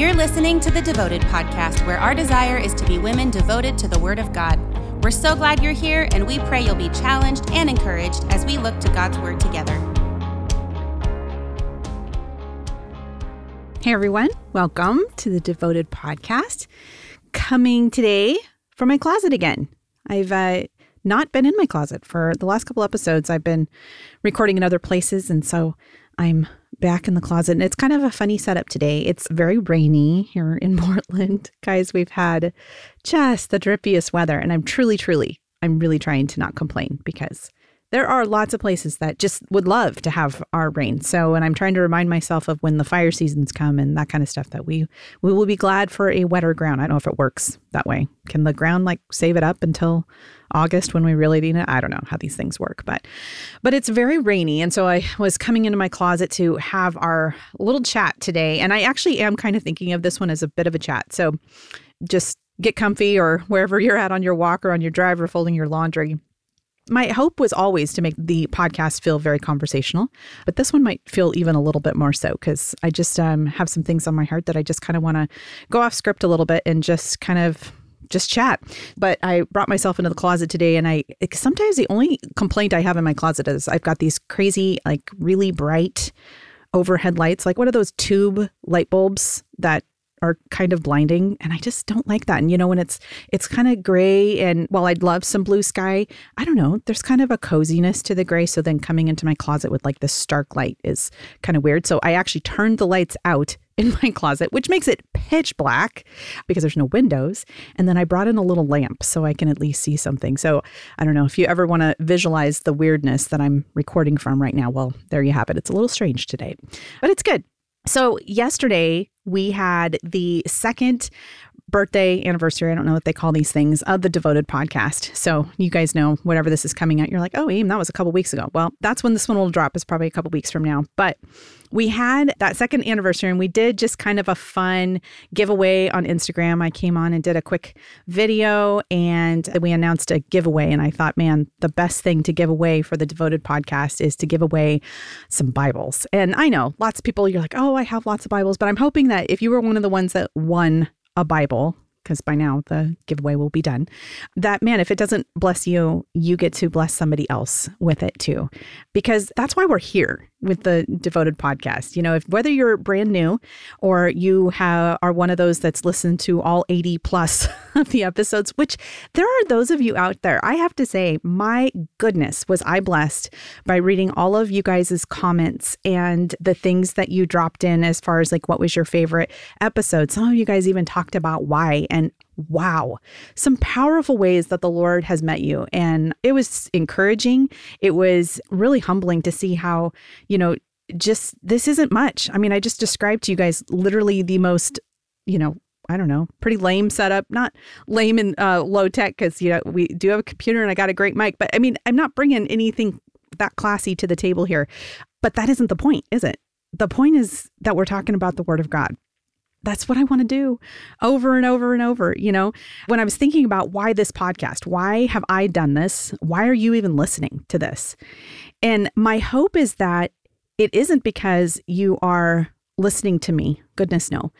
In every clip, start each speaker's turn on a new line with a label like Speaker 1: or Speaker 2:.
Speaker 1: You're listening to the Devoted Podcast, where our desire is to be women devoted to the Word of God. We're so glad you're here, and we pray you'll be challenged and encouraged as we look to God's Word together.
Speaker 2: Hey everyone, welcome to the Devoted Podcast. Coming today from my closet again. I've uh, not been in my closet for the last couple episodes. I've been recording in other places, and so I'm back in the closet. And it's kind of a funny setup today. It's very rainy here in Portland. Guys, we've had just the drippiest weather. And I'm truly, truly, I'm really trying to not complain because there are lots of places that just would love to have our rain. So, and I'm trying to remind myself of when the fire seasons come and that kind of stuff that we we will be glad for a wetter ground. I don't know if it works that way. Can the ground like save it up until August when we really need it? I don't know how these things work, but but it's very rainy and so I was coming into my closet to have our little chat today and I actually am kind of thinking of this one as a bit of a chat. So, just get comfy or wherever you're at on your walk or on your drive or folding your laundry my hope was always to make the podcast feel very conversational, but this one might feel even a little bit more so because I just um, have some things on my heart that I just kind of want to go off script a little bit and just kind of just chat. But I brought myself into the closet today, and I sometimes the only complaint I have in my closet is I've got these crazy, like really bright overhead lights. Like, what are those tube light bulbs that are kind of blinding and I just don't like that. And you know when it's it's kind of gray and while I'd love some blue sky, I don't know, there's kind of a coziness to the gray so then coming into my closet with like this stark light is kind of weird. So I actually turned the lights out in my closet, which makes it pitch black because there's no windows. And then I brought in a little lamp so I can at least see something. So I don't know if you ever want to visualize the weirdness that I'm recording from right now. Well, there you have it. It's a little strange today, but it's good. So, yesterday we had the second birthday anniversary. I don't know what they call these things of the Devoted podcast. So you guys know whatever this is coming out, you're like, oh, Aim, that was a couple weeks ago. Well, that's when this one will drop. Is probably a couple weeks from now. But we had that second anniversary and we did just kind of a fun giveaway on Instagram. I came on and did a quick video and we announced a giveaway. And I thought, man, the best thing to give away for the Devoted podcast is to give away some Bibles. And I know lots of people, you're like, oh, I have lots of Bibles, but I'm hoping that if you were one of the ones that won a Bible, because by now the giveaway will be done. That man, if it doesn't bless you, you get to bless somebody else with it too. Because that's why we're here with the devoted podcast. You know, if whether you're brand new or you have are one of those that's listened to all 80 plus of the episodes, which there are those of you out there. I have to say, my goodness, was I blessed by reading all of you guys' comments and the things that you dropped in as far as like what was your favorite episode. Some of you guys even talked about why and wow, some powerful ways that the Lord has met you. And it was encouraging. It was really humbling to see how, you know, just this isn't much. I mean, I just described to you guys literally the most, you know, I don't know, pretty lame setup. Not lame and uh, low tech because you know we do have a computer and I got a great mic. But I mean, I'm not bringing anything that classy to the table here. But that isn't the point, is it? The point is that we're talking about the Word of God that's what I want to do over and over and over. You know, when I was thinking about why this podcast, why have I done this? Why are you even listening to this? And my hope is that it isn't because you are listening to me. Goodness, no.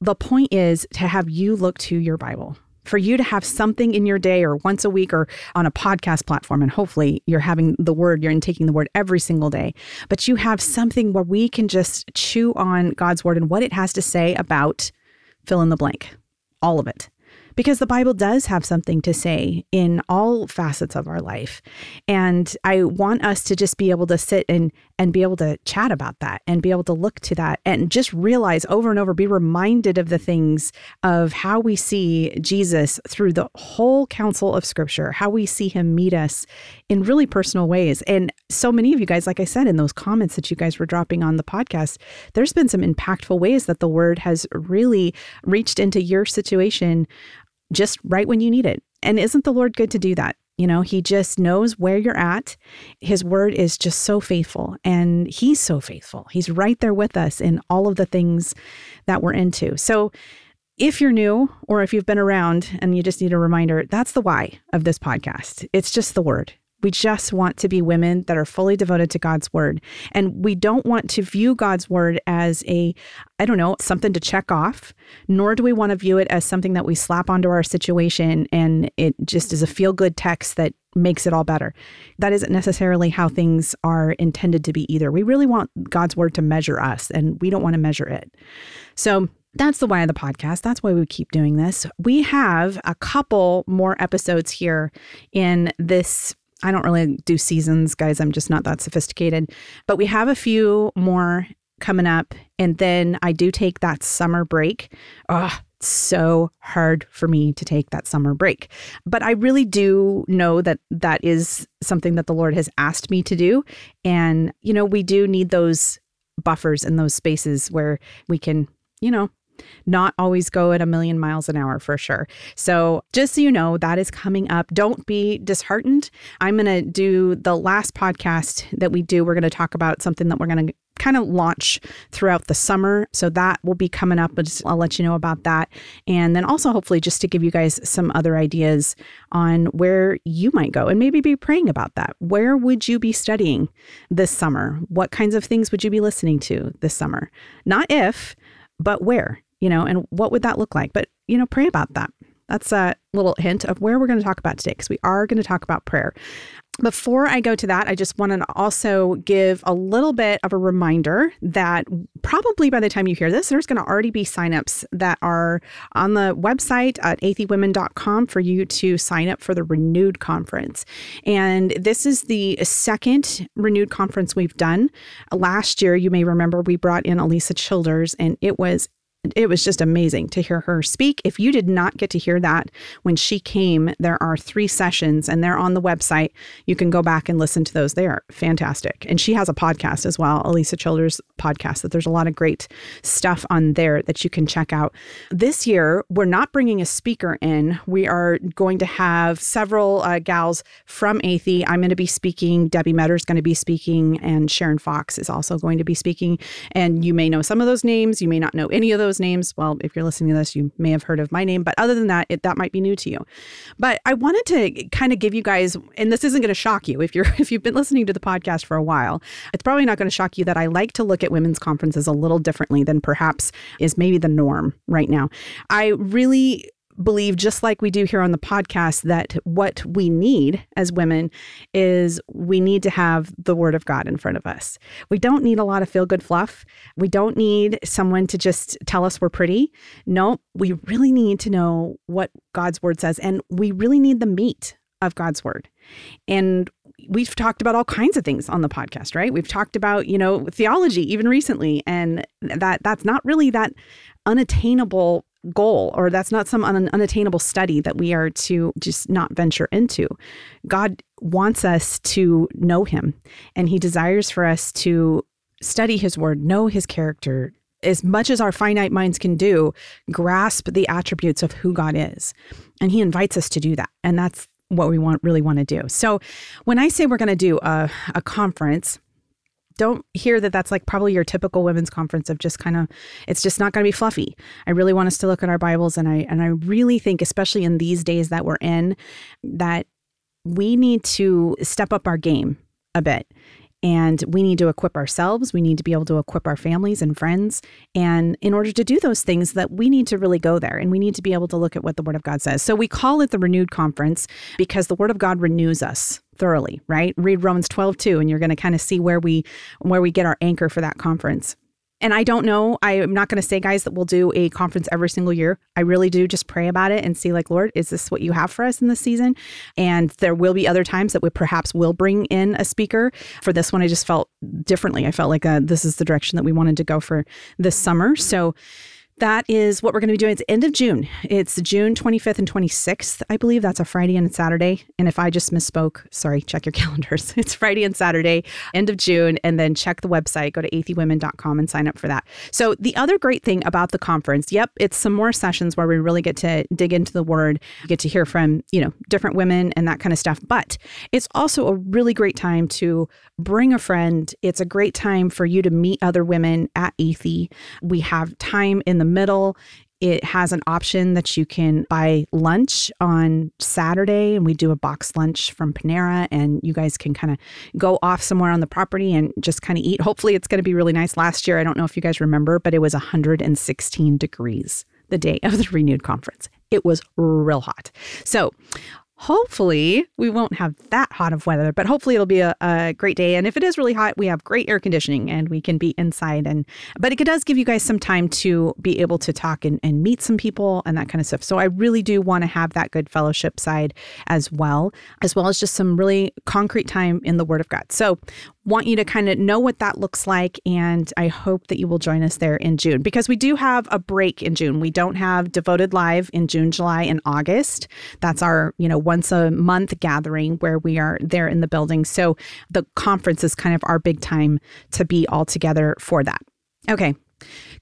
Speaker 2: The point is to have you look to your Bible, for you to have something in your day or once a week or on a podcast platform. And hopefully you're having the word, you're taking the word every single day, but you have something where we can just chew on God's word and what it has to say about fill in the blank, all of it because the Bible does have something to say in all facets of our life. And I want us to just be able to sit and and be able to chat about that and be able to look to that and just realize over and over be reminded of the things of how we see Jesus through the whole counsel of scripture, how we see him meet us in really personal ways. And so many of you guys like I said in those comments that you guys were dropping on the podcast, there's been some impactful ways that the word has really reached into your situation just right when you need it. And isn't the Lord good to do that? You know, He just knows where you're at. His word is just so faithful, and He's so faithful. He's right there with us in all of the things that we're into. So, if you're new or if you've been around and you just need a reminder, that's the why of this podcast. It's just the word. We just want to be women that are fully devoted to God's word. And we don't want to view God's word as a, I don't know, something to check off, nor do we want to view it as something that we slap onto our situation and it just is a feel good text that makes it all better. That isn't necessarily how things are intended to be either. We really want God's word to measure us, and we don't want to measure it. So, that's the why of the podcast. That's why we keep doing this. We have a couple more episodes here in this. I don't really do seasons, guys. I'm just not that sophisticated. But we have a few more coming up. And then I do take that summer break. Oh, it's so hard for me to take that summer break. But I really do know that that is something that the Lord has asked me to do. And, you know, we do need those buffers and those spaces where we can, you know, not always go at a million miles an hour for sure. So, just so you know, that is coming up. Don't be disheartened. I'm going to do the last podcast that we do. We're going to talk about something that we're going to kind of launch throughout the summer. So that will be coming up, but I'll let you know about that. And then also, hopefully, just to give you guys some other ideas on where you might go and maybe be praying about that. Where would you be studying this summer? What kinds of things would you be listening to this summer? Not if, but where you know, and what would that look like? But, you know, pray about that. That's a little hint of where we're going to talk about today because we are going to talk about prayer. Before I go to that, I just want to also give a little bit of a reminder that probably by the time you hear this, there's going to already be signups that are on the website at atheywomen.com for you to sign up for the Renewed Conference. And this is the second Renewed Conference we've done. Last year, you may remember, we brought in Alisa Childers, and it was it was just amazing to hear her speak. If you did not get to hear that when she came, there are three sessions and they're on the website. You can go back and listen to those. They are fantastic. And she has a podcast as well, Alisa Childers podcast, that there's a lot of great stuff on there that you can check out. This year, we're not bringing a speaker in. We are going to have several uh, gals from Athey. I'm going to be speaking. Debbie Metter is going to be speaking, and Sharon Fox is also going to be speaking. And you may know some of those names. You may not know any of those those names. Well, if you're listening to this, you may have heard of my name, but other than that, it, that might be new to you. But I wanted to kind of give you guys, and this isn't going to shock you if you're if you've been listening to the podcast for a while. It's probably not going to shock you that I like to look at women's conferences a little differently than perhaps is maybe the norm right now. I really believe, just like we do here on the podcast, that what we need as women is we need to have the Word of God in front of us. We don't need a lot of feel good fluff. We don't need someone to just tell us we're pretty. No, we really need to know what God's Word says, and we really need the meat of God's Word. And we've talked about all kinds of things on the podcast, right? We've talked about, you know, theology even recently and that that's not really that unattainable goal or that's not some un- unattainable study that we are to just not venture into. God wants us to know him and he desires for us to study his word, know his character, as much as our finite minds can do, grasp the attributes of who God is. And he invites us to do that. And that's what we want really want to do. So when I say we're going to do a, a conference, don't hear that that's like probably your typical women's conference of just kind of it's just not going to be fluffy. I really want us to look at our Bibles and I and I really think especially in these days that we're in that we need to step up our game a bit and we need to equip ourselves. We need to be able to equip our families and friends. And in order to do those things, that we need to really go there and we need to be able to look at what the Word of God says. So we call it the Renewed Conference because the Word of God renews us thoroughly, right? Read Romans 12 too, and you're going to kind of see where we where we get our anchor for that conference. And I don't know, I'm not going to say, guys, that we'll do a conference every single year. I really do just pray about it and see, like, Lord, is this what you have for us in this season? And there will be other times that we perhaps will bring in a speaker. For this one, I just felt differently. I felt like uh, this is the direction that we wanted to go for this summer. So, that is what we're going to be doing. It's end of June. It's June 25th and 26th, I believe. That's a Friday and a Saturday. And if I just misspoke, sorry, check your calendars. It's Friday and Saturday, end of June. And then check the website, go to atheywomen.com and sign up for that. So, the other great thing about the conference, yep, it's some more sessions where we really get to dig into the word, get to hear from, you know, different women and that kind of stuff. But it's also a really great time to bring a friend. It's a great time for you to meet other women at Athey. We have time in the middle It has an option that you can buy lunch on Saturday, and we do a box lunch from Panera, and you guys can kind of go off somewhere on the property and just kind of eat. Hopefully, it's going to be really nice. Last year, I don't know if you guys remember, but it was 116 degrees the day of the renewed conference. It was real hot. So, hopefully we won't have that hot of weather but hopefully it'll be a, a, great day. And if it is really hot we have great air conditioning and we can be inside and but it does give you guys some time to be able to talk and, and meet some people and that kind of stuff. So i really do want to have that good fellowship side as well as well as just some really concrete time in the word of god. So want you to kind of know what that looks like. And I hope that you will join us there in June because we do have a break in June. We don't have Devoted Live in June, July, and August. That's our, you know, once a month gathering where we are there in the building. So the conference is kind of our big time to be all together for that. Okay.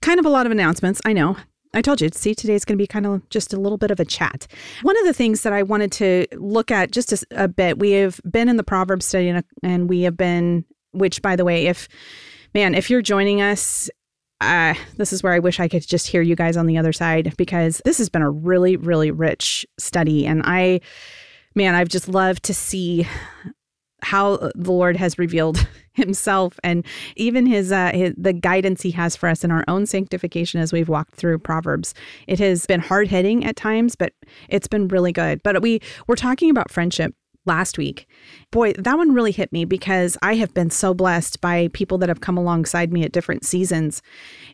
Speaker 2: Kind of a lot of announcements. I know. I told you, see, today's going to be kind of just a little bit of a chat. One of the things that I wanted to look at just a, a bit, we have been in the Proverbs study and, and we have been which by the way, if man, if you're joining us uh, this is where I wish I could just hear you guys on the other side because this has been a really, really rich study. And I, man, I've just loved to see how the Lord has revealed himself and even his, uh, his, the guidance he has for us in our own sanctification as we've walked through Proverbs. It has been hard hitting at times, but it's been really good. But we we're talking about friendship last week. Boy, that one really hit me because I have been so blessed by people that have come alongside me at different seasons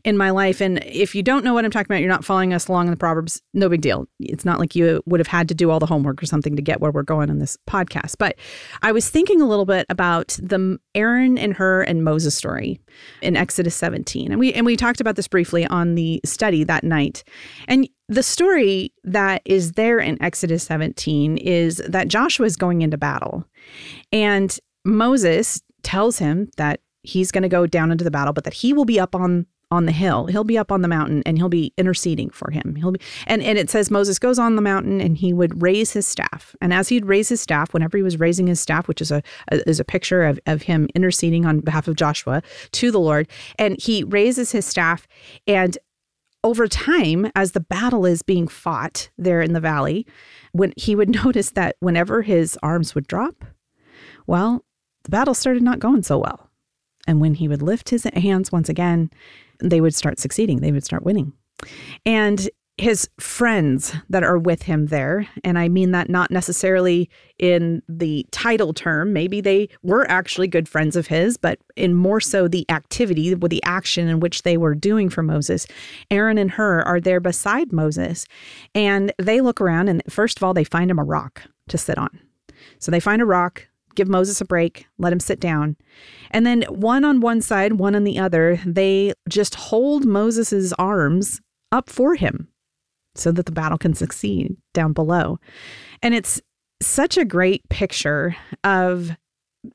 Speaker 2: in my life. And if you don't know what I'm talking about, you're not following us along in the Proverbs, no big deal. It's not like you would have had to do all the homework or something to get where we're going in this podcast. But I was thinking a little bit about the Aaron and Hur and Moses story in Exodus 17. And we and we talked about this briefly on the study that night. And the story that is there in Exodus 17 is that Joshua is going into battle. And Moses tells him that he's going to go down into the battle, but that he will be up on on the hill. He'll be up on the mountain and he'll be interceding for him. He'll be and, and it says Moses goes on the mountain and he would raise his staff. And as he'd raise his staff, whenever he was raising his staff, which is a, a is a picture of, of him interceding on behalf of Joshua to the Lord, and he raises his staff and over time, as the battle is being fought there in the valley, when he would notice that whenever his arms would drop, well, the battle started not going so well. And when he would lift his hands once again, they would start succeeding, they would start winning. And his friends that are with him there. And I mean that not necessarily in the title term. Maybe they were actually good friends of his, but in more so the activity, with the action in which they were doing for Moses. Aaron and Hur are there beside Moses. And they look around, and first of all, they find him a rock to sit on. So they find a rock, give Moses a break, let him sit down. And then one on one side, one on the other, they just hold Moses's arms up for him so that the battle can succeed down below. And it's such a great picture of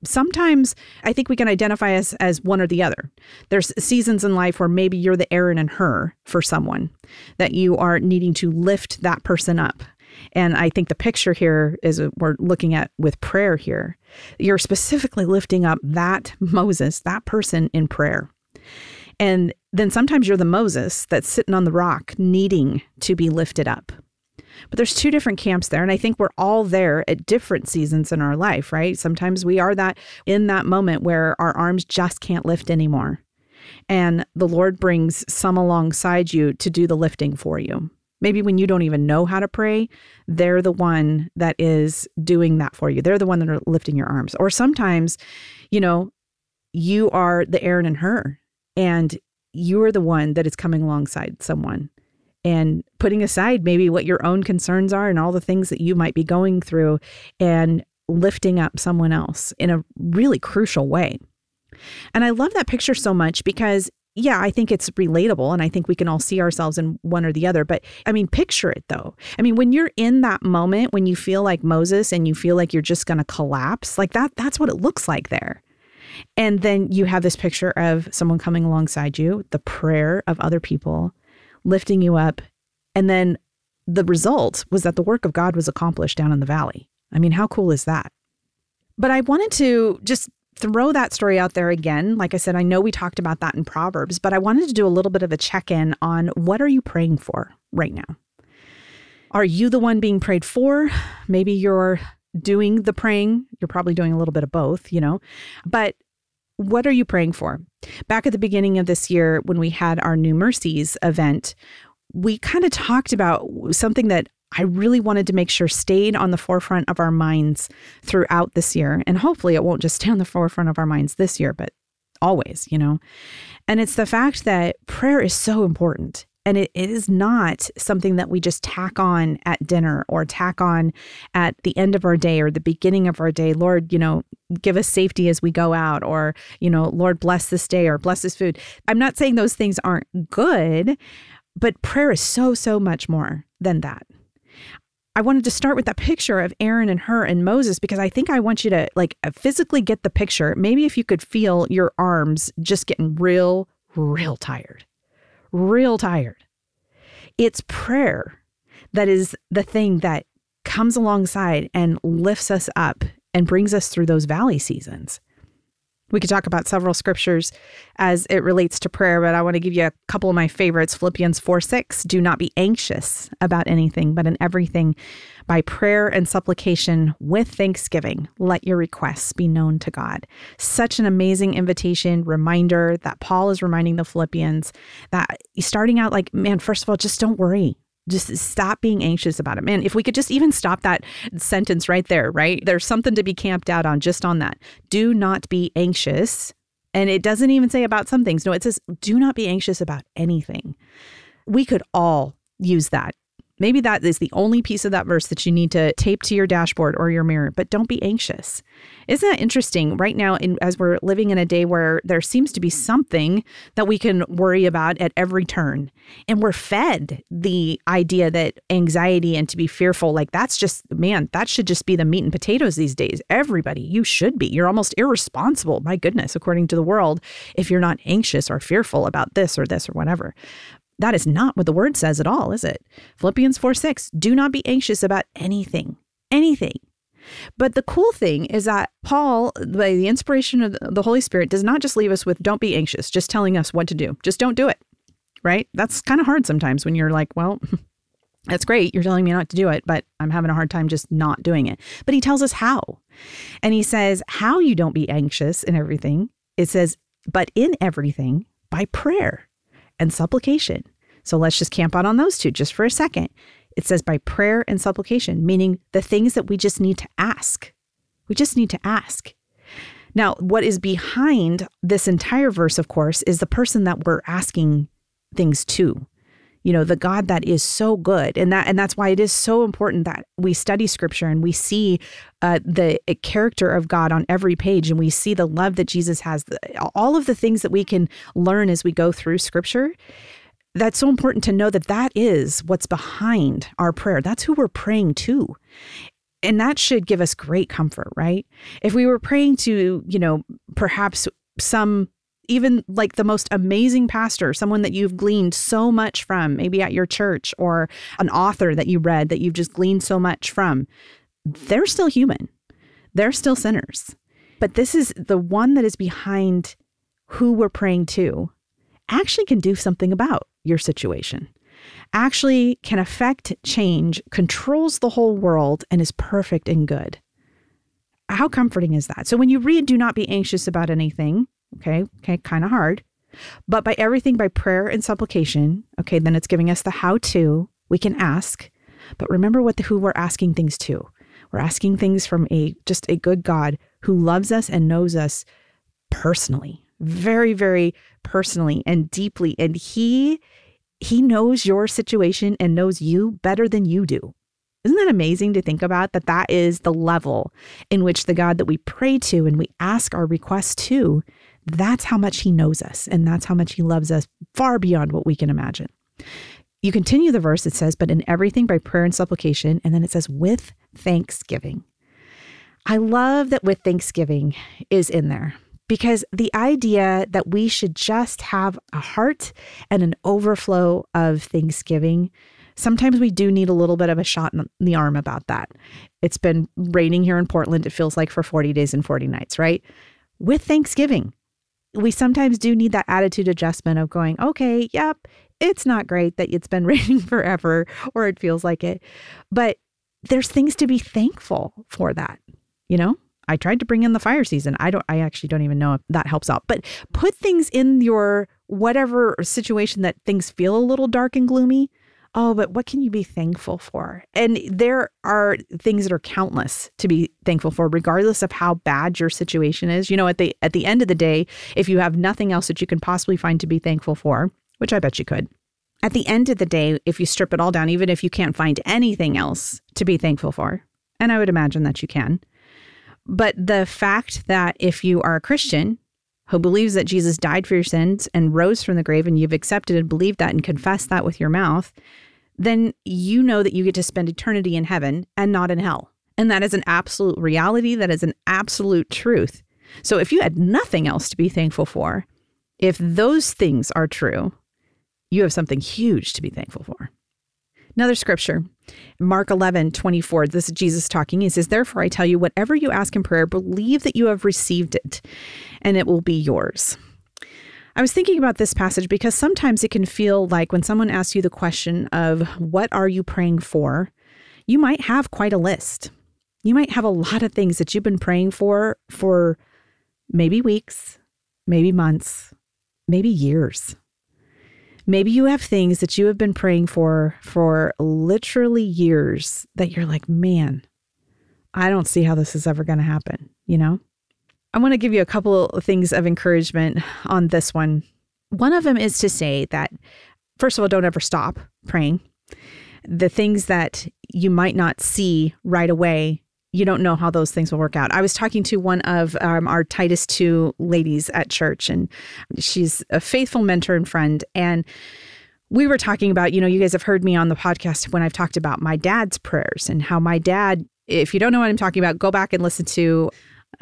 Speaker 2: sometimes I think we can identify as as one or the other. There's seasons in life where maybe you're the Aaron and Hur for someone that you are needing to lift that person up. And I think the picture here is we're looking at with prayer here. You're specifically lifting up that Moses, that person in prayer. And then sometimes you're the Moses that's sitting on the rock needing to be lifted up. But there's two different camps there. And I think we're all there at different seasons in our life, right? Sometimes we are that in that moment where our arms just can't lift anymore. And the Lord brings some alongside you to do the lifting for you. Maybe when you don't even know how to pray, they're the one that is doing that for you. They're the one that are lifting your arms. Or sometimes, you know, you are the Aaron and Hur, and you're the one that is coming alongside someone and putting aside maybe what your own concerns are and all the things that you might be going through and lifting up someone else in a really crucial way. And I love that picture so much because yeah, I think it's relatable and I think we can all see ourselves in one or the other. But I mean, picture it though. I mean, when you're in that moment, when you feel like Moses and you feel like you're just going to collapse, like that, that's what it looks like there. And then you have this picture of someone coming alongside you, the prayer of other people lifting you up. And then the result was that the work of God was accomplished down in the valley. I mean, how cool is that? But I wanted to just throw that story out there again. Like I said, I know we talked about that in Proverbs, but I wanted to do a little bit of a check in on what are you praying for right now? Are you the one being prayed for? Maybe you're doing the praying. You're probably doing a little bit of both, you know. But what are you praying for? Back at the beginning of this year, when we had our New Mercies event, we kind of talked about something that I really wanted to make sure stayed on the forefront of our minds throughout this year. And hopefully it won't just stay on the forefront of our minds this year, but always, you know. And it's the fact that prayer is so important. And it, is not something that we just tack on at dinner or tack on at the end of our day or the beginning of our day. Lord, you know, give us safety as we go out, or, you know, Lord, bless this day or bless this food. I'm not saying those things aren't good, but prayer is so, so much more than that. I wanted to start with that picture of Aaron and Hur and Moses because I think I want you to like uh, physically get the picture. Maybe if you could feel your arms just getting real, real tired, real tired. It's prayer that is the thing that comes alongside and lifts us up and brings us through those valley seasons. We could talk about several scriptures as it relates to prayer, but I want to give you a couple of my favorites. Philippians 4 6. Do not be anxious about anything, but in everything, by prayer and supplication with thanksgiving, let your requests be known to God. Such an amazing invitation, reminder that Paul is reminding the Philippians that starting out like, man, first of all, just don't worry just stop being anxious about it. Man, if we could just even stop that sentence right there, right? There's something to be camped out on just on that. Do not be anxious. And it doesn't even say about some things. No, it says, do not be anxious about anything. We could all use that Maybe that is the only piece of that verse that you need to tape to your dashboard or your mirror, but don't be anxious. Isn't that interesting? Right now, in, as we're living in a day where there seems to be something that we can worry about at every turn, and we're fed the idea that anxiety and to be fearful, like that's just, man, that should just be the meat and potatoes these days. Everybody, you should be. You're almost irresponsible, my goodness, according to the world, if you're not anxious or fearful about this or this or whatever. That is not what the word says at all, is it? Philippians 4 6, do not be anxious about anything, anything. But the cool thing is that Paul, by the inspiration of the Holy Spirit, does not just leave us with don't be anxious, just telling us what to do. Just don't do it, right? That's kind of hard sometimes when you're like, well, that's great. You're telling me not to do it, but I'm having a hard time just not doing it. But he tells us how. And he says, how you don't be anxious in everything. It says, but in everything by prayer and supplication. So let's just camp out on those two just for a second. It says by prayer and supplication, meaning the things that we just need to ask. We just need to ask. Now, what is behind this entire verse, of course, is the person that we're asking things to. You know, the God that is so good, and that and that's why it is so important that we study Scripture and we see uh, the character of God on every page, and we see the love that Jesus has. All of the things that we can learn as we go through Scripture that's so important to know that that is what's behind our prayer. That's who we're praying to. And that should give us great comfort, right? If we were praying to, you know, perhaps some even like the most amazing pastor, someone that you've gleaned so much from, maybe at your church, or an author that you read that you've just gleaned so much from, they're still human. They're still sinners. But this is the one that is behind who we're praying to actually can do something about your situation, actually can affect change, controls the whole world, and is perfect and good. How comforting is that? So when you read, do not be anxious about anything, okay, okay, kind of hard, but by everything by prayer and supplication, okay, then it's giving us the how to. We can ask, but remember what the who we're asking things to. We're asking things from a just a good God who loves us and knows us personally, very, very personally and deeply. And he he knows your situation and knows you better than you do. Isn't that amazing to think about that that is the level in which the God that we pray to and we ask our requests to, that's how much he knows us and that's how much he loves us far beyond what we can imagine. You continue the verse, it says, but in everything by prayer and supplication. And then it says, with thanksgiving. I love that with thanksgiving is in there because the idea that we should just have a heart and an overflow of thanksgiving sometimes we do need a little bit of a shot in the arm about that. It's been raining here in Portland, it feels like for 40 days and 40 nights, right? with thanksgiving. We sometimes do need that attitude adjustment of going, okay, yep, it's not great that it's been raining forever or it feels like it, but there's things to be thankful for that, you know? I tried to bring in the fire season. I don't I actually don't even know if that helps out. But put things in your whatever situation that things feel a little dark and gloomy. Oh, but what can you be thankful for? And there are things that are countless to be thankful for regardless of how bad your situation is. You know, at the at the end of the day, if you have nothing else that you can possibly find to be thankful for, which I bet you could. At the end of the day, if you strip it all down, even if you can't find anything else to be thankful for, and I would imagine that you can, but the fact that if you are a Christian who believes that Jesus died for your sins and rose from the grave, and you've accepted and believed that and confessed that with your mouth, then you know that you get to spend eternity in heaven and not in hell. And that is an absolute reality. That is an absolute truth. So if you had nothing else to be thankful for, if those things are true, you have something huge to be thankful for. Another scripture, Mark 11, 24. This is Jesus talking. He says, Therefore, I tell you, whatever you ask in prayer, believe that you have received it, and it will be yours. I was thinking about this passage because sometimes it can feel like when someone asks you the question of, What are you praying for? you might have quite a list. You might have a lot of things that you've been praying for for maybe weeks, maybe months, maybe years. Maybe you have things that you have been praying for for literally years that you're like, man, I don't see how this is ever going to happen, you know? I want to give you a couple of things of encouragement on this one. One of them is to say that, first of all, don't ever stop praying. The things that you might not see right away you don't know how those things will work out. I was talking to one of um, our Titus 2 ladies at church, and she's a faithful mentor and friend. And we were talking about, you know, you guys have heard me on the podcast when I've talked about my dad's prayers and how my dad, if you don't know what I'm talking about, go back and listen to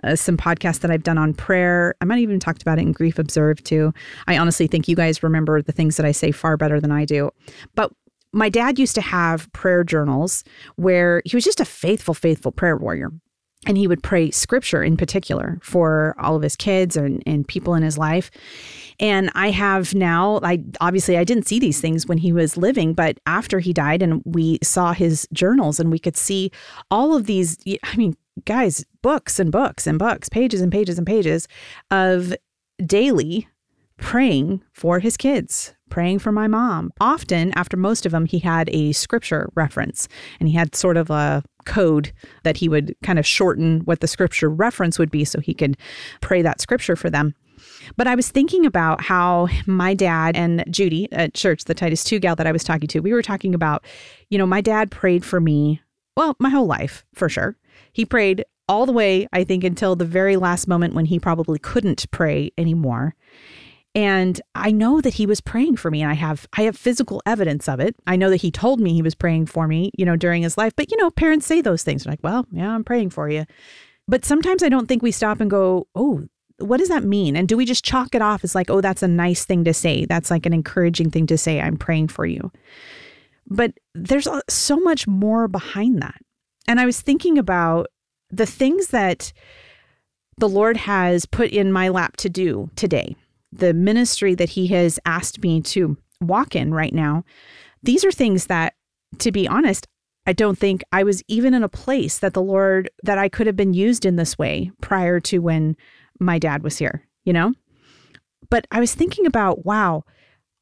Speaker 2: uh, some podcasts that I've done on prayer. I might even talked about it in Grief Observed too. I honestly think you guys remember the things that I say far better than I do. But my dad used to have prayer journals where he was just a faithful, faithful prayer warrior. And he would pray scripture in particular for all of his kids and, and people in his life. And I have now, I obviously I didn't see these things when he was living, but after he died and we saw his journals and we could see all of these, I mean, guys, books and books and books, pages and pages and pages of daily praying for his kids, praying for my mom. Often, after most of them, he had a scripture reference and he had sort of a code that he would kind of shorten what the scripture reference would be so he could pray that scripture for them. But I was thinking about how my dad and Judy at church, the Titus 2 gal that I was talking to, we were talking about, you know, my dad prayed for me, well, my whole life for sure. He prayed all the way, I think, until the very last moment when he probably couldn't pray anymore. And I know that he was praying for me and I have I have physical evidence of it. I know that he told me he was praying for me, you know, during his life. But you know, parents say those things. They're like, "Well, yeah, I'm praying for you." But sometimes I don't think we stop and go, "Oh, what does that mean?" And do we just chalk it off as like, "Oh, that's a nice thing to say. That's like an encouraging thing to say. I'm praying for you." But there's so much more behind that. And I was thinking about the things that the Lord has put in my lap to do today the ministry that he has asked me to walk in right now, these are things that, to be honest, I don't think I was even in a place that the Lord, that I could have been used in this way prior to when my dad was here, you know? But I was thinking about, wow,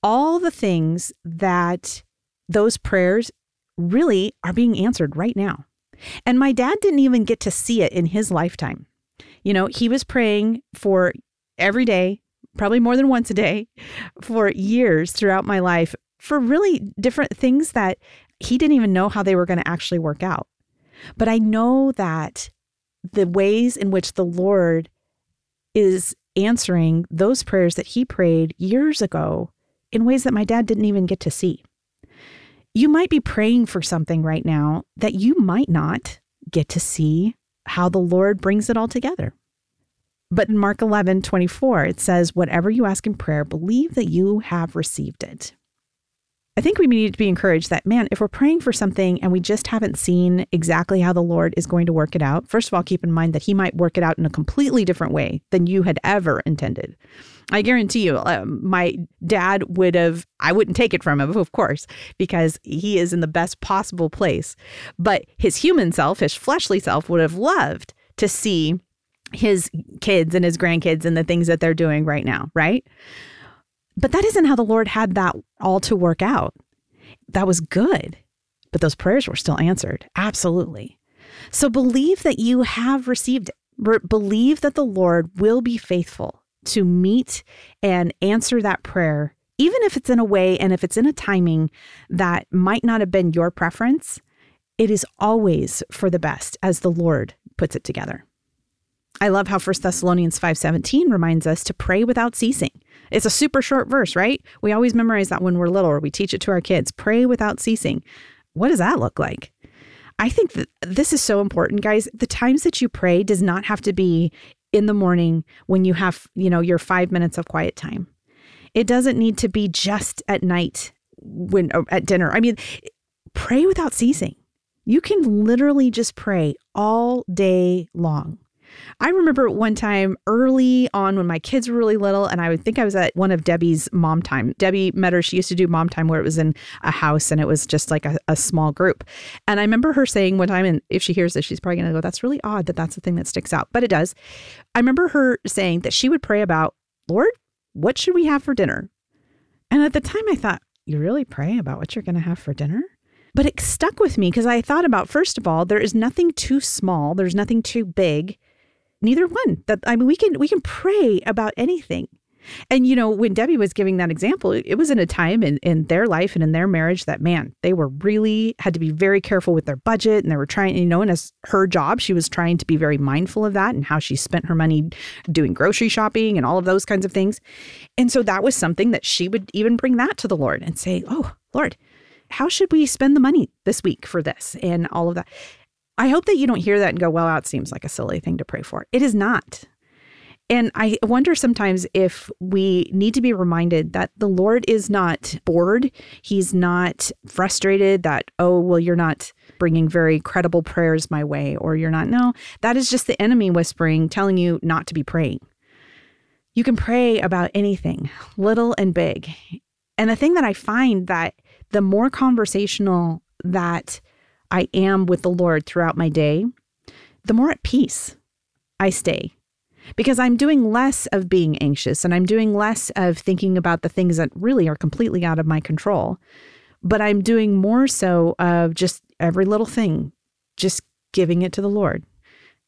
Speaker 2: all the things that those prayers really are being answered right now. And my dad didn't even get to see it in his lifetime. You know, he was praying for every day probably more than once a day for years throughout my life for really different things that he didn't even know how they were going to actually work out. But I know that the ways in which the Lord is answering those prayers that he prayed years ago in ways that my dad didn't even get to see. You might be praying for something right now that you might not get to see how the Lord brings it all together. But in Mark 11, 24, it says, Whatever you ask in prayer, believe that you have received it. I think we need to be encouraged that, man, if we're praying for something and we just haven't seen exactly how the Lord is going to work it out, first of all, keep in mind that He might work it out in a completely different way than you had ever intended. I guarantee you, uh, my dad would have, I wouldn't take it from him, of course, because he is in the best possible place. But his human self, his fleshly self, would have loved to see his kids and his grandkids and the things that they're doing right now, right? But that isn't how the Lord had that all to work out. That was good, but those prayers were still answered. Absolutely. So believe that you have received it. Believe that the Lord will be faithful to meet and answer that prayer, even if it's in a way and if it's in a timing that might not have been your preference. It is always for the best as the Lord puts it together. I love how 1 Thessalonians 5:17 reminds us to pray without ceasing. It's a super short verse, right? We always memorize that when we're little or we teach it to our kids. Pray without ceasing. What does that look like? I think that this is so important, guys. The times that you pray does not have to be in the morning when you have, you know, your 5 minutes of quiet time. It doesn't need to be just at night when oh, at dinner. I mean, pray without ceasing. You can literally just pray all day long. I remember one time early on when my kids were really little, and I would think I was at one of Debbie's mom time. Debbie Metter, she used to do mom time where it was in a house and it was just like a, a small group. And I remember her saying one time, and if she hears this, she's probably going to go, that's really odd that that's the thing that sticks out, but it does. I remember her saying that she would pray about, Lord, what should we have for dinner? And at the time I thought, you really pray about what you're going to have for dinner? But it stuck with me because I thought about, first of all, there is nothing too small, there's nothing too big neither one. That I mean, we can we can pray about anything. And you know, when Debbie was giving that example, it, was in a time in, in their life and in their marriage that man, they were really had to be very careful with their budget and they were trying, you know, and as her job, she was trying to be very mindful of that and how she spent her money doing grocery shopping and all of those kinds of things. And so that was something that she would even bring that to the Lord and say, Oh, Lord, how should we spend the money this week for this and all of that? I hope that you don't hear that and go, well, that seems like a silly thing to pray for. It is not. And I wonder sometimes if we need to be reminded that the Lord is not bored. He's not frustrated that, oh, well, you're not bringing very credible prayers my way, or you're not. No, that is just the enemy whispering, telling you not to be praying. You can pray about anything, little and big. And the thing that I find that the more conversational that I am with the Lord throughout my day, the more at peace I stay. Because I'm doing less of being anxious and I'm doing less of thinking about the things that really are completely out of my control. But I'm doing more so of just every little thing, just giving it to the Lord,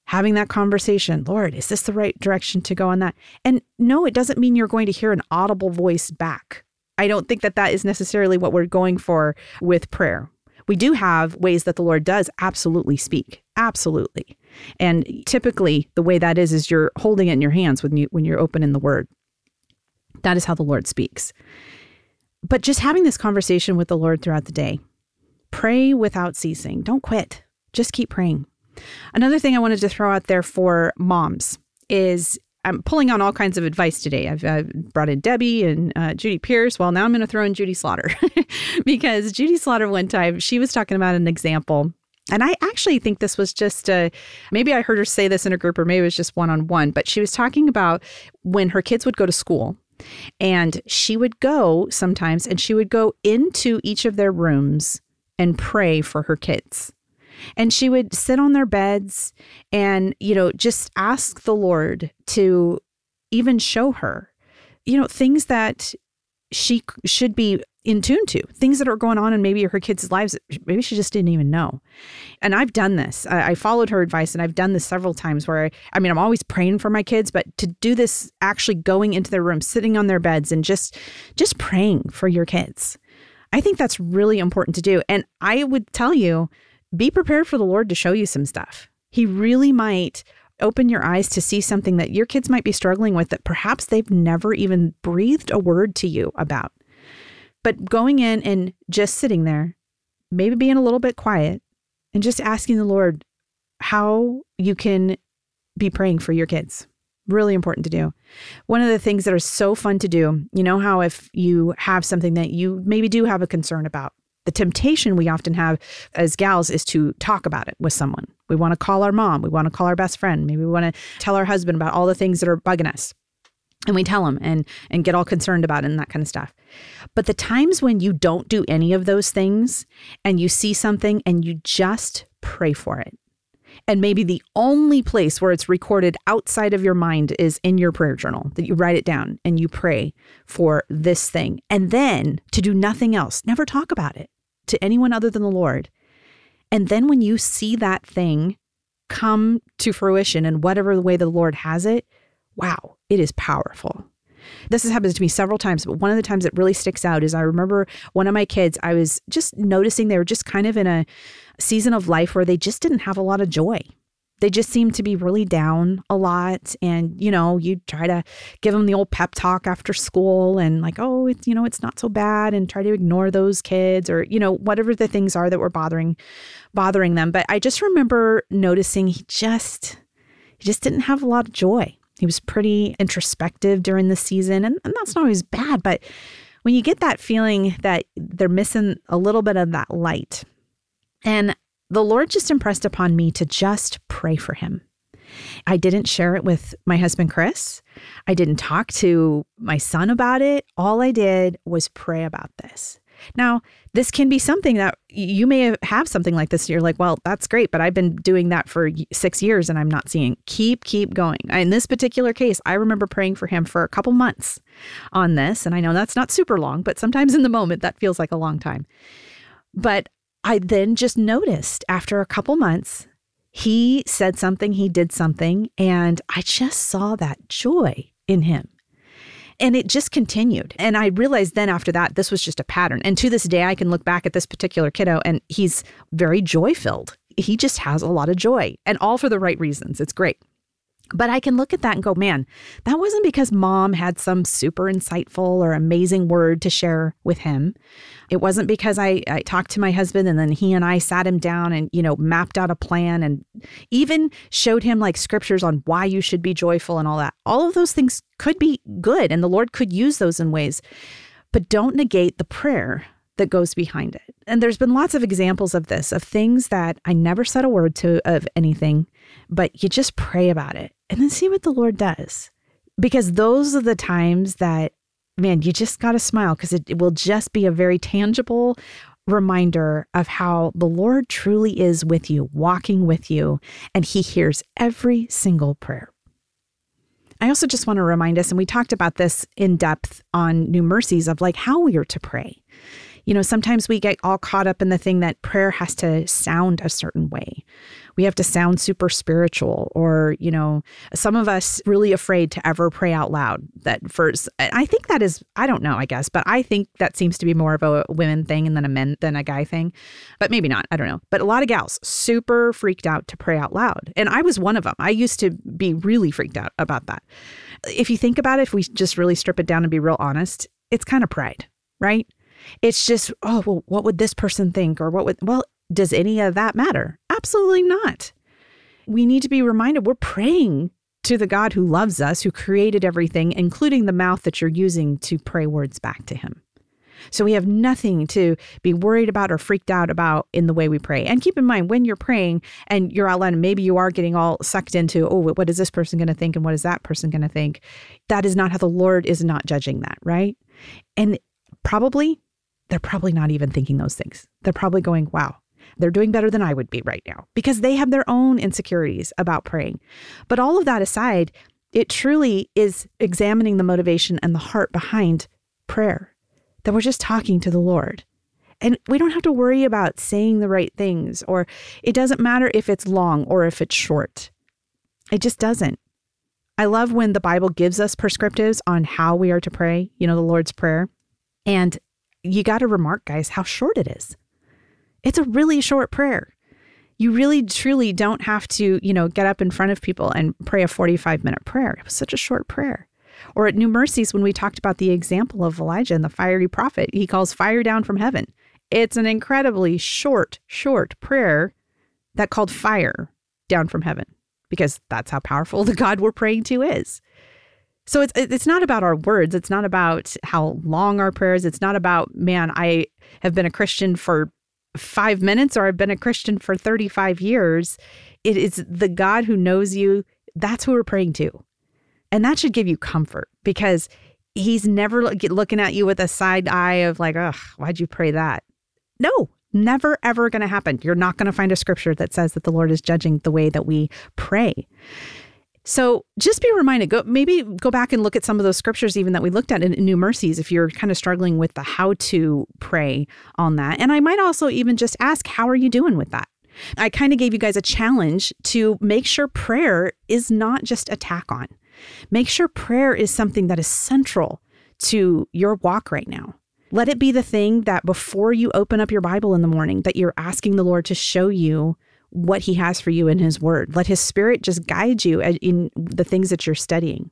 Speaker 2: having that conversation. Lord, is this the right direction to go on that? And no, it doesn't mean you're going to hear an audible voice back. I don't think that that is necessarily what we're going for with prayer we do have ways that the Lord does absolutely speak. Absolutely. And typically the way that is is you're holding it in your hands when you when you're open in the word. That is how the Lord speaks. But just having this conversation with the Lord throughout the day. Pray without ceasing. Don't quit. Just keep praying. Another thing I wanted to throw out there for moms is I'm pulling on all kinds of advice today. I've, I've brought in Debbie and uh, Judy Pierce. Well, now I'm going to throw in Judy Slaughter because Judy Slaughter one time she was talking about an example. And I actually think this was just a, maybe I heard her say this in a group or maybe it was just one on one, but she was talking about when her kids would go to school and she would go sometimes and she would go into each of their rooms and pray for her kids. And she would sit on their beds and, you know, just ask the Lord to even show her, you know, things that she should be in tune to, things that are going on in maybe her kids' lives maybe she just didn't even know. And I've done this. I, I followed her advice and I've done this several times where I, I mean, I'm always praying for my kids, but to do this actually going into their room, sitting on their beds and just just praying for your kids. I think that's really important to do. And I would tell you, be prepared for the Lord to show you some stuff. He really might open your eyes to see something that your kids might be struggling with that perhaps they've never even breathed a word to you about. But going in and just sitting there, maybe being a little bit quiet and just asking the Lord how you can be praying for your kids. Really important to do. One of the things that are so fun to do, you know, how if you have something that you maybe do have a concern about, the temptation we often have as gals is to talk about it with someone. We want to call our mom, we want to call our best friend, maybe we want to tell our husband about all the things that are bugging us. And we tell them and and get all concerned about it and that kind of stuff. But the times when you don't do any of those things and you see something and you just pray for it and maybe the only place where it's recorded outside of your mind is in your prayer journal, that you write it down and you pray for this thing. And then to do nothing else, never talk about it to anyone other than the Lord. And then when you see that thing come to fruition in whatever way the Lord has it, wow, it is powerful. This has happened to me several times, but one of the times that really sticks out is I remember one of my kids, I was just noticing they were just kind of in a season of life where they just didn't have a lot of joy. They just seem to be really down a lot. And, you know, you try to give them the old pep talk after school and, like, oh, it's, you know, it's not so bad and try to ignore those kids or, you know, whatever the things are that were bothering, bothering them. But I just remember noticing he just, he just didn't have a lot of joy. He was pretty introspective during the season. And, and that's not always bad. But when you get that feeling that they're missing a little bit of that light, and the Lord just impressed upon me to just pray for him. I didn't share it with my husband, Chris. I didn't talk to my son about it. All I did was pray about this. Now, this can be something that you may have something like this. You're like, well, that's great, but I've been doing that for six years and I'm not seeing. Keep, keep going. In this particular case, I remember praying for him for a couple months on this. And I know that's not super long, but sometimes in the moment that feels like a long time. But I then just noticed after a couple months, he said something, he did something, and I just saw that joy in him. And it just continued. And I realized then after that, this was just a pattern. And to this day, I can look back at this particular kiddo and he's very joy filled. He just has a lot of joy and all for the right reasons. It's great. But I can look at that and go, man, that wasn't because mom had some super insightful or amazing word to share with him. It wasn't because I, I talked to my husband and then he and I sat him down and, you know, mapped out a plan and even showed him like scriptures on why you should be joyful and all that. All of those things could be good and the Lord could use those in ways. But don't negate the prayer that goes behind it. And there's been lots of examples of this, of things that I never said a word to of anything, but you just pray about it and then see what the Lord does. Because those are the times that, man, you just got to smile because it, it will just be a very tangible reminder of how the Lord truly is with you, walking with you, and He hears every single prayer. I also just want to remind us, and we talked about this in depth on New Mercies of like how we are to pray you know, sometimes we get all caught up in the thing that prayer has to sound a certain way. We have to sound super spiritual, or, you know, some of us really afraid to ever pray out loud. That first, I think that is, I don't know, I guess, but I think that seems to be more of a women thing and then a men than a guy thing. But maybe not, I don't know. But a lot of gals super freaked out to pray out loud. And I was one of them. I used to be really freaked out about that. If you think about it, if we just really strip it down and be real honest, it's kind of pride, right? It's just, oh, well, what would this person think? Or what would, well, does any of that matter? Absolutely not. We need to be reminded we're praying to the God who loves us, who created everything, including the mouth that you're using to pray words back to him. So we have nothing to be worried about or freaked out about in the way we pray. And keep in mind, when you're praying and you're out loud, and maybe you are getting all sucked into, oh, what is this person going to think? And what is that person going to think? That is not how the Lord is not judging that, right? And probably they're probably not even thinking those things. They're probably going, wow, they're doing better than I would be right now because they have their own insecurities about praying. But all of that aside, it truly is examining the motivation and the heart behind prayer, that we're just talking to the Lord. And we don't have to worry about saying the right things, or it doesn't matter if it's long or if it's short. It just doesn't. I love when the Bible gives us prescriptives on how we are to pray, you know, the Lord's Prayer. And you got to remark, guys, how short it is. It's a really short prayer. You really, truly don't have to, you know, get up in front of people and pray a 45 minute prayer. It was such a short prayer. Or at New Mercies, when we talked about the example of Elijah and the fiery prophet, he calls fire down from heaven. It's an incredibly short, short prayer that called fire down from heaven because that's how powerful the God we're praying to is. So it's it's not about our words, it's not about how long our prayers, it's not about man, I have been a Christian for 5 minutes or I've been a Christian for 35 years. It is the God who knows you, that's who we're praying to. And that should give you comfort because he's never looking at you with a side eye of like, "Ugh, why'd you pray that?" No, never ever going to happen. You're not going to find a scripture that says that the Lord is judging the way that we pray. So just be reminded, go maybe go back and look at some of those scriptures even that we looked at in New Mercies if you're kind of struggling with the how to pray on that. And I might also even just ask, how are you doing with that? I kind of gave you guys a challenge to make sure prayer is not just a tack on. Make sure prayer is something that is central to your walk right now. Let it be the thing that before you open up your Bible in the morning that you're asking the Lord to show you what he has for you in his word. Let his spirit just guide you in the things that you're studying.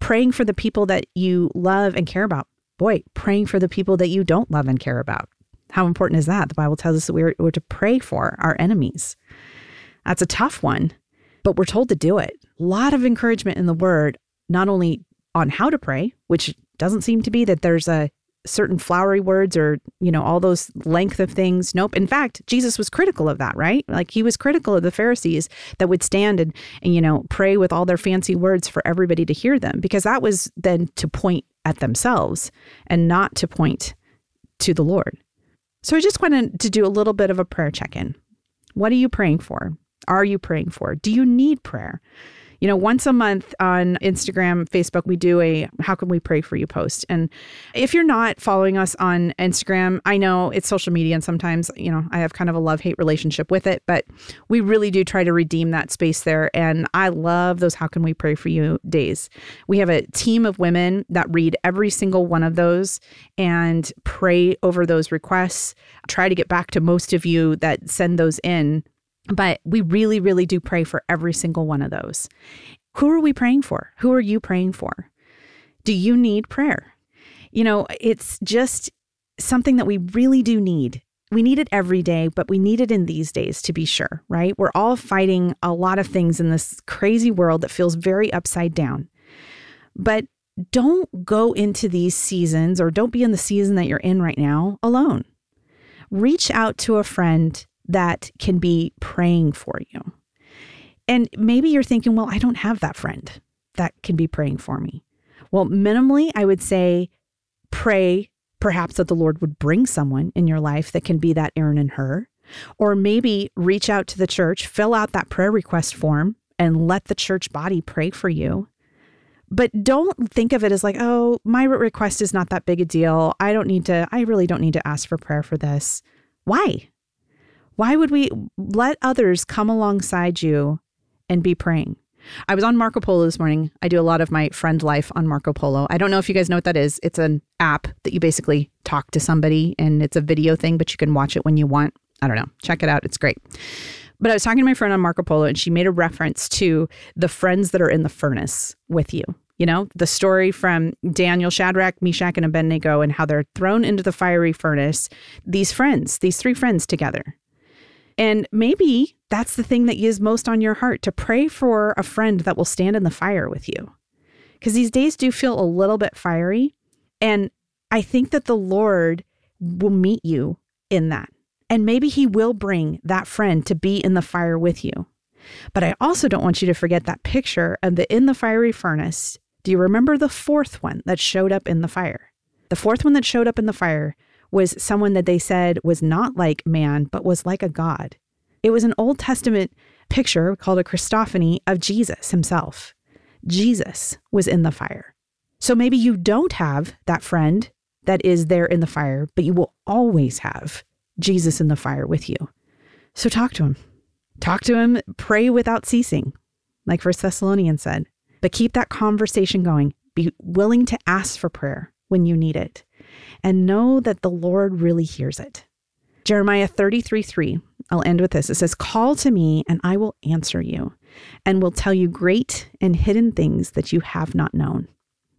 Speaker 2: Praying for the people that you love and care about. Boy, praying for the people that you don't love and care about. How important is that? The Bible tells us that we're, we're to pray for our enemies. That's a tough one, but we're told to do it. A lot of encouragement in the word, not only on how to pray, which doesn't seem to be that there's a certain flowery words or, you know, all those length of things. Nope. In fact, Jesus was critical of that, right? Like he was critical of the Pharisees that would stand and, and you know, pray with all their fancy words for everybody to hear them, because that was then to point at themselves and not to point to the Lord. So I just wanted to do a little bit of a prayer check in. What are you praying for? Are you praying for? Do you need prayer? You know, once a month on Instagram, Facebook, we do a How Can We Pray For You post. And if you're not following us on Instagram, I know it's social media and sometimes, you know, I have kind of a love hate relationship with it, but we really do try to redeem that space there. And I love those How Can We Pray For You days. We have a team of women that read every single one of those and pray over those requests. Try to get back to most of you that send those in but we really, really do pray for every single one of those. Who are we praying for? Who are you praying for? Do you need prayer? You know, it's just something that we really do need. We need it every day, but we need it in these days to be sure, right? We're all fighting a lot of things in this crazy world that feels very upside down. But don't go into these seasons or don't be in the season that you're in right now alone. Reach out to a friend that can be praying for you. And maybe you're thinking, well, I don't have that friend that can be praying for me. Well, minimally, I would say pray perhaps that the Lord would bring someone in your life that can be that Aaron and Hur. Or maybe reach out to the church, fill out that prayer request form, and let the church body pray for you. But don't think of it as like, oh, my request is not that big a deal. I don't need to, I really don't need to ask for prayer for this. Why? Why would we let others come alongside you and be praying? I was on Marco Polo this morning. I do a lot of my friend life on Marco Polo. I don't know if you guys know what that is. It's an app that you basically talk to somebody and it's a video thing, but you can watch it when you want. I don't know. Check it out. It's great. But I was talking to my friend on Marco Polo and she made a reference to the friends that are in the furnace with you. You know, the story from Daniel, Shadrach, Meshach, and Abednego and how they're thrown into the fiery furnace. These friends, these three friends together. And maybe that's the thing that is most on your heart to pray for a friend that will stand in the fire with you. Because these days do feel a little bit fiery. And I think that the Lord will meet you in that. And maybe He will bring that friend to be in the fire with you. But I also don't want you to forget that picture of the in the fiery furnace. Do you remember the fourth one that showed up in the fire? The fourth one that showed up in the fire was someone that they said was not like man, but was like a God. It was an Old Testament picture called a Christophany of Jesus himself. Jesus was in the fire. So maybe you don't have that friend that is there in the fire, but you will always have Jesus in the fire with you. So talk to him. Talk to him, pray without ceasing, like First Thessalonians said. But keep that conversation going. Be willing to ask for prayer when you need it and know that the Lord really hears it. Jeremiah 33 3, I'll end with this. It says, Call to me, and I will answer you, and will tell you great and hidden things that you have not known.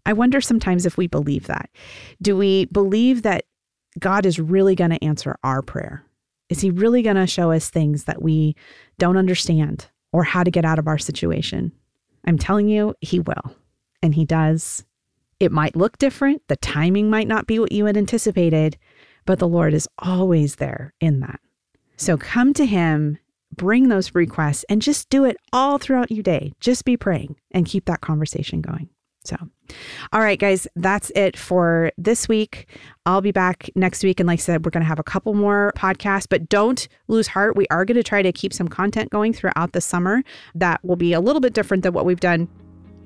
Speaker 2: I wonder sometimes if we believe that. Do we believe that God is really going to answer our prayer? Is he really going to show us things that we don't understand or how to get out of our situation. I'm telling you, He will. And He does. It might look different. The timing might not be what you had anticipated, but the Lord is always there in that. So come to Him, bring those requests, and just do it all throughout your day. Just be praying and keep that conversation going. So, all right, guys, that's it for this week. I'll be back next week. And like I said, we're going to have a couple more podcasts, but don't lose heart. We are going to try to keep some content going throughout the summer that will be a little bit different than what we've done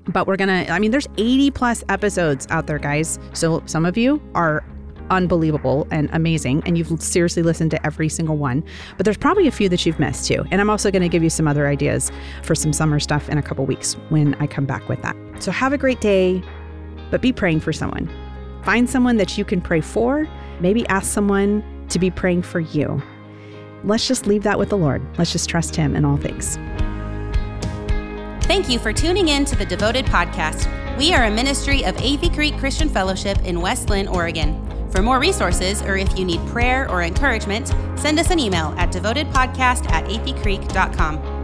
Speaker 2: but we're gonna i mean there's 80 plus episodes out there guys. So some of you are unbelievable and amazing and you've seriously listened to every single one but there's probably a few that you've missed too. And i'm also going to give you some other ideas for some summer stuff in a couple weeks when i come back with that. So have a great day but be praying for someone. Find someone that you can pray for. Maybe ask someone to be praying for you. Let's just leave that with the lord. Let's just trust him in all things
Speaker 1: Thank you for tuning in to the Devoted Podcast. We are a ministry of Athey Creek Christian Fellowship in West Linn, Oregon. For more resources, or if you need prayer or encouragement, send us an email at devotedpodcast at atheycreek.com.